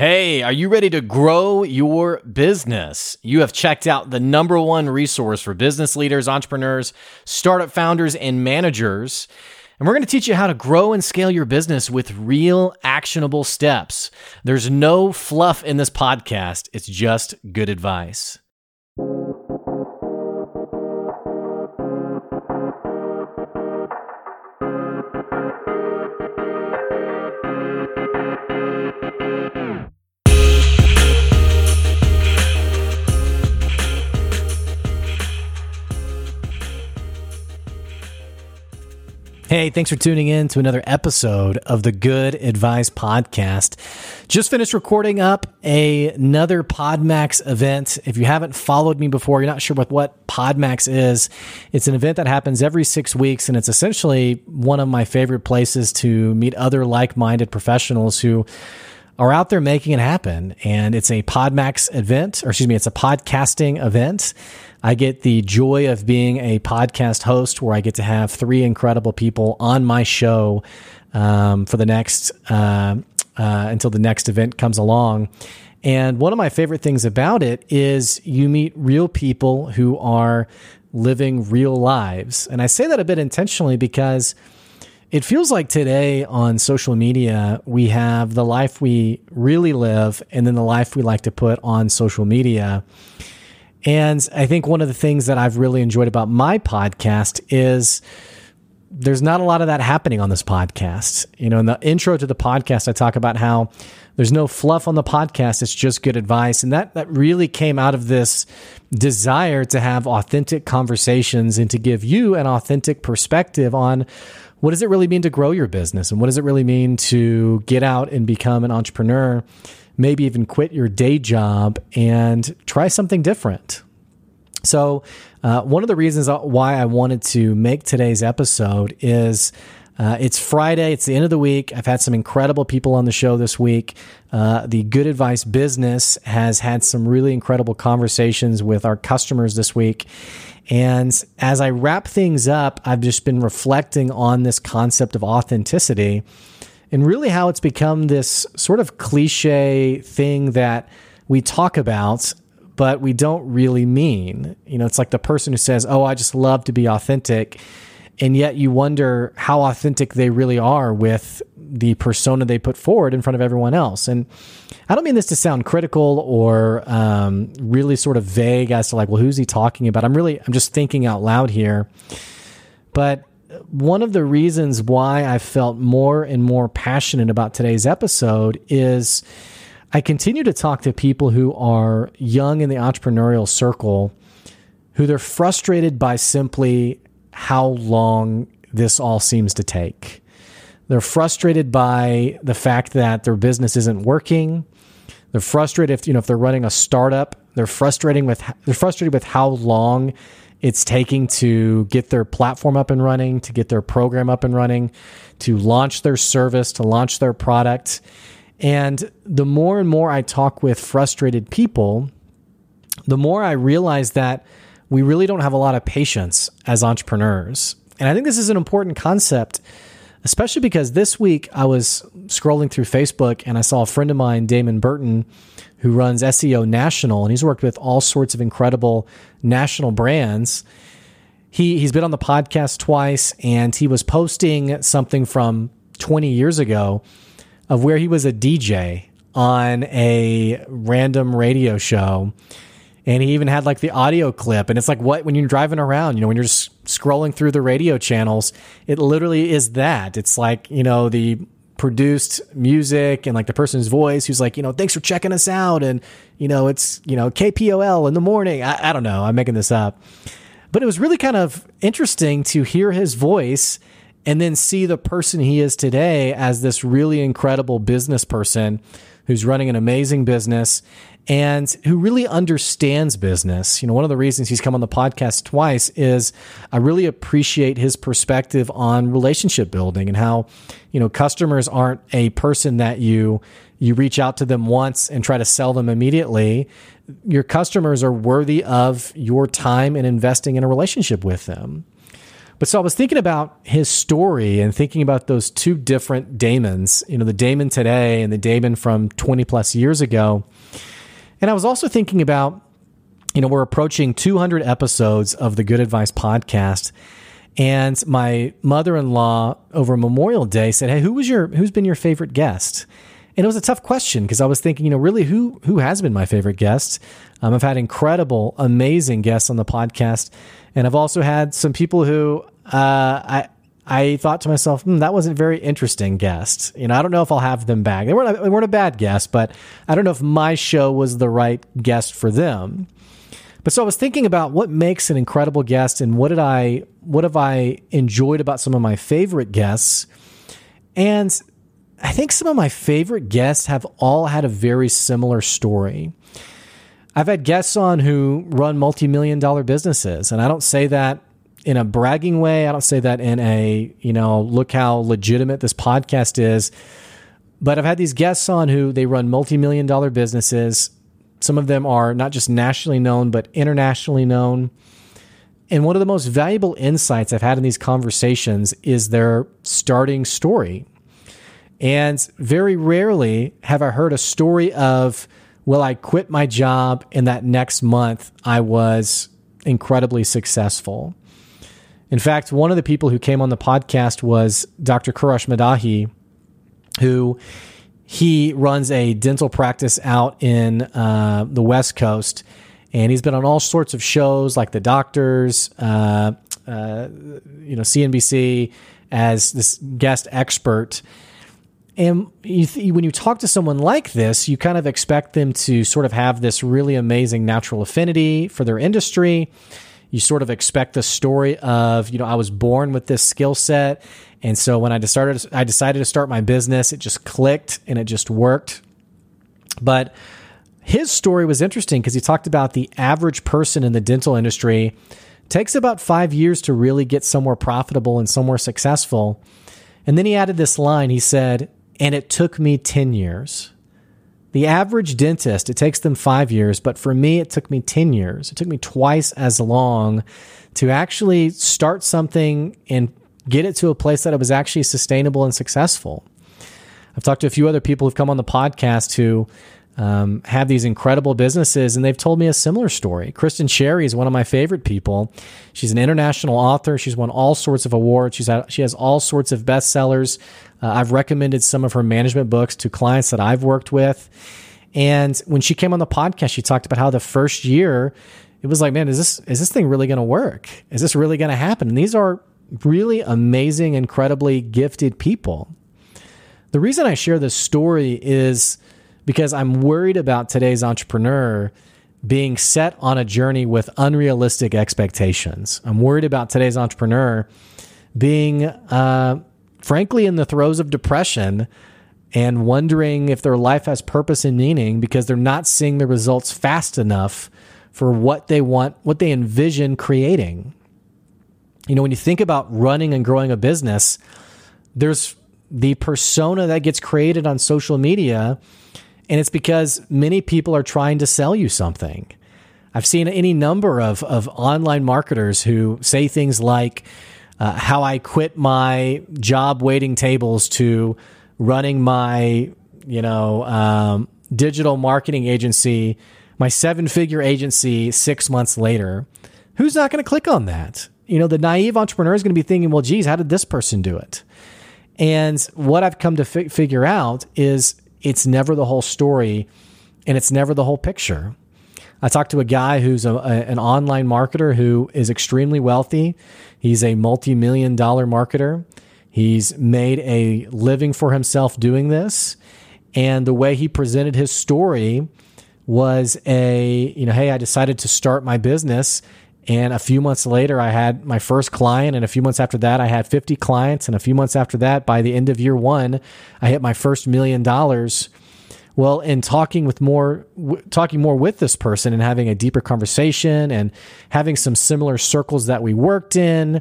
Hey, are you ready to grow your business? You have checked out the number one resource for business leaders, entrepreneurs, startup founders, and managers. And we're going to teach you how to grow and scale your business with real actionable steps. There's no fluff in this podcast, it's just good advice. Hey, thanks for tuning in to another episode of the Good Advice Podcast. Just finished recording up a, another Podmax event. If you haven't followed me before, you're not sure what, what Podmax is, it's an event that happens every six weeks, and it's essentially one of my favorite places to meet other like minded professionals who are out there making it happen. And it's a Podmax event, or excuse me, it's a podcasting event. I get the joy of being a podcast host where I get to have three incredible people on my show um, for the next uh, uh, until the next event comes along. And one of my favorite things about it is you meet real people who are living real lives. And I say that a bit intentionally because it feels like today on social media, we have the life we really live and then the life we like to put on social media. And I think one of the things that I've really enjoyed about my podcast is there's not a lot of that happening on this podcast. You know, in the intro to the podcast, I talk about how there's no fluff on the podcast. It's just good advice. And that, that really came out of this desire to have authentic conversations and to give you an authentic perspective on what does it really mean to grow your business and what does it really mean to get out and become an entrepreneur maybe even quit your day job and try something different. So, uh, one of the reasons why I wanted to make today's episode is uh, it's Friday. It's the end of the week. I've had some incredible people on the show this week. Uh, the Good Advice Business has had some really incredible conversations with our customers this week. And as I wrap things up, I've just been reflecting on this concept of authenticity and really how it's become this sort of cliche thing that we talk about, but we don't really mean. You know, it's like the person who says, Oh, I just love to be authentic. And yet you wonder how authentic they really are with the persona they put forward in front of everyone else. And I don't mean this to sound critical or um, really sort of vague as to like, well, who's he talking about? I'm really, I'm just thinking out loud here. But one of the reasons why I felt more and more passionate about today's episode is I continue to talk to people who are young in the entrepreneurial circle who they're frustrated by simply how long this all seems to take. They're frustrated by the fact that their business isn't working. They're frustrated if you know if they're running a startup. They're frustrating with they're frustrated with how long it's taking to get their platform up and running, to get their program up and running, to launch their service, to launch their product. And the more and more I talk with frustrated people, the more I realize that we really don't have a lot of patience as entrepreneurs. And I think this is an important concept, especially because this week I was scrolling through Facebook and I saw a friend of mine, Damon Burton, who runs SEO National, and he's worked with all sorts of incredible national brands. He he's been on the podcast twice, and he was posting something from 20 years ago of where he was a DJ on a random radio show. And he even had like the audio clip. And it's like what when you're driving around, you know, when you're just scrolling through the radio channels, it literally is that. It's like, you know, the produced music and like the person's voice who's like, you know, thanks for checking us out. And, you know, it's, you know, KPOL in the morning. I, I don't know. I'm making this up. But it was really kind of interesting to hear his voice and then see the person he is today as this really incredible business person who's running an amazing business and who really understands business. You know, one of the reasons he's come on the podcast twice is I really appreciate his perspective on relationship building and how, you know, customers aren't a person that you you reach out to them once and try to sell them immediately. Your customers are worthy of your time and investing in a relationship with them. But so I was thinking about his story and thinking about those two different Damons, you know, the Damon today and the Damon from 20 plus years ago. And I was also thinking about, you know, we're approaching 200 episodes of the Good Advice podcast. And my mother-in-law over Memorial Day said, "Hey, who was your who's been your favorite guest?" And it was a tough question because I was thinking, you know, really who who has been my favorite guest? Um, I've had incredible, amazing guests on the podcast, and I've also had some people who uh, I I thought to myself, hmm, that wasn't very interesting guest. You know, I don't know if I'll have them back. They weren't, they weren't a bad guest, but I don't know if my show was the right guest for them. But so I was thinking about what makes an incredible guest and what did I what have I enjoyed about some of my favorite guests. And I think some of my favorite guests have all had a very similar story. I've had guests on who run multi-million dollar businesses, and I don't say that in a bragging way. I don't say that in a, you know, look how legitimate this podcast is. But I've had these guests on who they run multi-million dollar businesses. Some of them are not just nationally known, but internationally known. And one of the most valuable insights I've had in these conversations is their starting story. And very rarely have I heard a story of, well, I quit my job and that next month I was incredibly successful. In fact, one of the people who came on the podcast was Dr. Kourosh Maddahi, who he runs a dental practice out in uh, the West Coast. And he's been on all sorts of shows like The Doctors, uh, uh, you know, CNBC as this guest expert. And you th- when you talk to someone like this, you kind of expect them to sort of have this really amazing natural affinity for their industry. You sort of expect the story of, you know, I was born with this skill set. And so when I started, I decided to start my business, it just clicked and it just worked. But his story was interesting because he talked about the average person in the dental industry takes about five years to really get somewhere profitable and somewhere successful. And then he added this line. He said, and it took me 10 years. The average dentist, it takes them five years, but for me, it took me 10 years. It took me twice as long to actually start something and get it to a place that it was actually sustainable and successful. I've talked to a few other people who've come on the podcast who um, have these incredible businesses, and they've told me a similar story. Kristin Sherry is one of my favorite people. She's an international author. She's won all sorts of awards. She's had, she has all sorts of bestsellers. Uh, I've recommended some of her management books to clients that I've worked with. And when she came on the podcast, she talked about how the first year it was like, man, is this is this thing really going to work? Is this really going to happen? And these are really amazing, incredibly gifted people. The reason I share this story is because I'm worried about today's entrepreneur being set on a journey with unrealistic expectations. I'm worried about today's entrepreneur being, uh, frankly, in the throes of depression and wondering if their life has purpose and meaning because they're not seeing the results fast enough for what they want, what they envision creating. You know, when you think about running and growing a business, there's the persona that gets created on social media and it's because many people are trying to sell you something. I've seen any number of, of online marketers who say things like uh, how I quit my job waiting tables to running my, you know, um, digital marketing agency, my seven figure agency six months later. Who's not going to click on that? You know, the naive entrepreneur is going to be thinking, well, geez, how did this person do it? And what I've come to fi- figure out is it's never the whole story and it's never the whole picture. I talked to a guy who's a, a, an online marketer who is extremely wealthy. He's a multi million dollar marketer. He's made a living for himself doing this. And the way he presented his story was a, you know, hey, I decided to start my business and a few months later, I had my first client. And a few months after that, I had 50 clients. And a few months after that, by the end of year one, I hit my first million dollars. Well, in talking with more, w- talking more with this person and having a deeper conversation and having some similar circles that we worked in,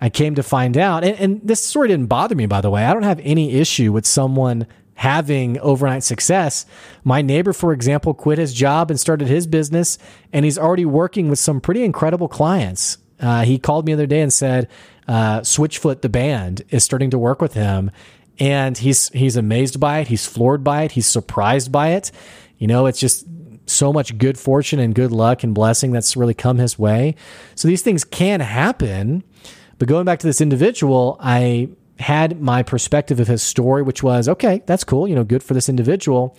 I came to find out, and, and this story didn't bother me, by the way. I don't have any issue with someone having overnight success. My neighbor, for example, quit his job and started his business, and he's already working with some pretty incredible clients. Uh, he called me the other day and said, uh, Switchfoot, the band, is starting to work with him. And he's he's amazed by it. He's floored by it. He's surprised by it. You know, it's just so much good fortune and good luck and blessing that's really come his way. So these things can happen. But going back to this individual, I had my perspective of his story, which was okay, that's cool, you know, good for this individual.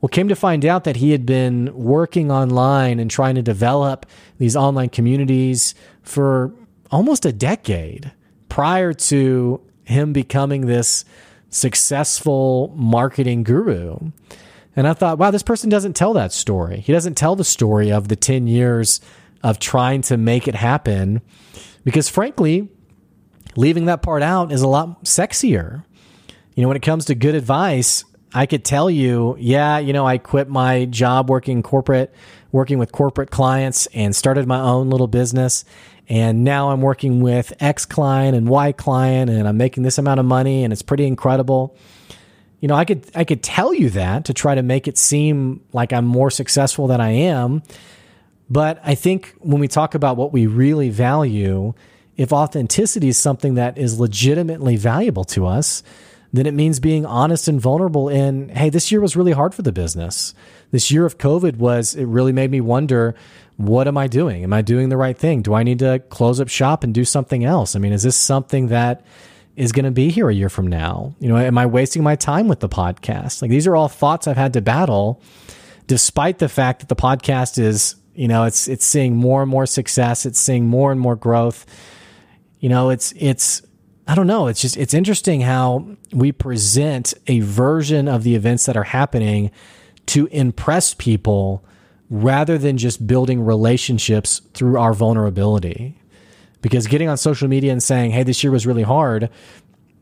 Well, came to find out that he had been working online and trying to develop these online communities for almost a decade prior to him becoming this successful marketing guru. And I thought, wow, this person doesn't tell that story. He doesn't tell the story of the 10 years of trying to make it happen because, frankly, leaving that part out is a lot sexier. You know, when it comes to good advice, I could tell you, yeah, you know, I quit my job working corporate, working with corporate clients and started my own little business. And now I'm working with X client and Y client and I'm making this amount of money and it's pretty incredible. You know, I could I could tell you that to try to make it seem like I'm more successful than I am. But I think when we talk about what we really value, if authenticity is something that is legitimately valuable to us, then it means being honest and vulnerable in, hey, this year was really hard for the business. This year of COVID was, it really made me wonder, what am I doing? Am I doing the right thing? Do I need to close up shop and do something else? I mean, is this something that is going to be here a year from now? You know, am I wasting my time with the podcast? Like these are all thoughts I've had to battle despite the fact that the podcast is, you know, it's it's seeing more and more success, it's seeing more and more growth. You know, it's it's I don't know. It's just, it's interesting how we present a version of the events that are happening to impress people rather than just building relationships through our vulnerability. Because getting on social media and saying, hey, this year was really hard,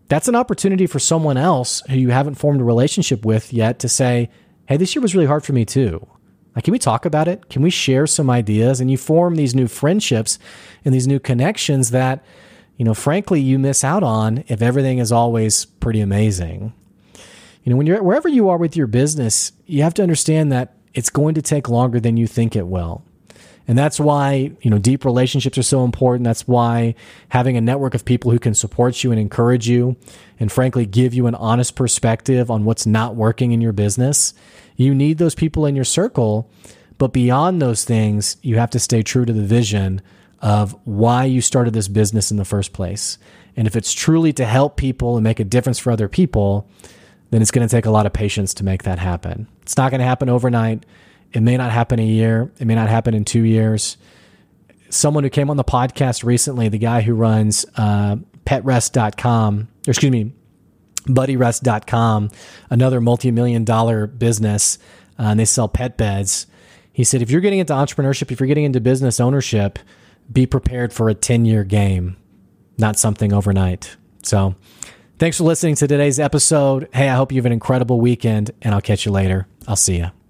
that's an opportunity for someone else who you haven't formed a relationship with yet to say, hey, this year was really hard for me too. Like, can we talk about it? Can we share some ideas? And you form these new friendships and these new connections that you know, frankly, you miss out on if everything is always pretty amazing. You know, when you're wherever you are with your business, you have to understand that it's going to take longer than you think it will. And that's why, you know, deep relationships are so important. That's why having a network of people who can support you and encourage you and frankly give you an honest perspective on what's not working in your business. You need those people in your circle. But beyond those things, you have to stay true to the vision of why you started this business in the first place. And if it's truly to help people and make a difference for other people, then it's going to take a lot of patience to make that happen. It's not going to happen overnight. It may not happen a year. It may not happen in two years. Someone who came on the podcast recently, the guy who runs uh, petrest.com, or excuse me, buddyrest.com, another multi million dollar business, uh, and they sell pet beds. He said, if you're getting into entrepreneurship, if you're getting into business ownership, be prepared for a 10 year game, not something overnight. So, thanks for listening to today's episode. Hey, I hope you have an incredible weekend, and I'll catch you later. I'll see you.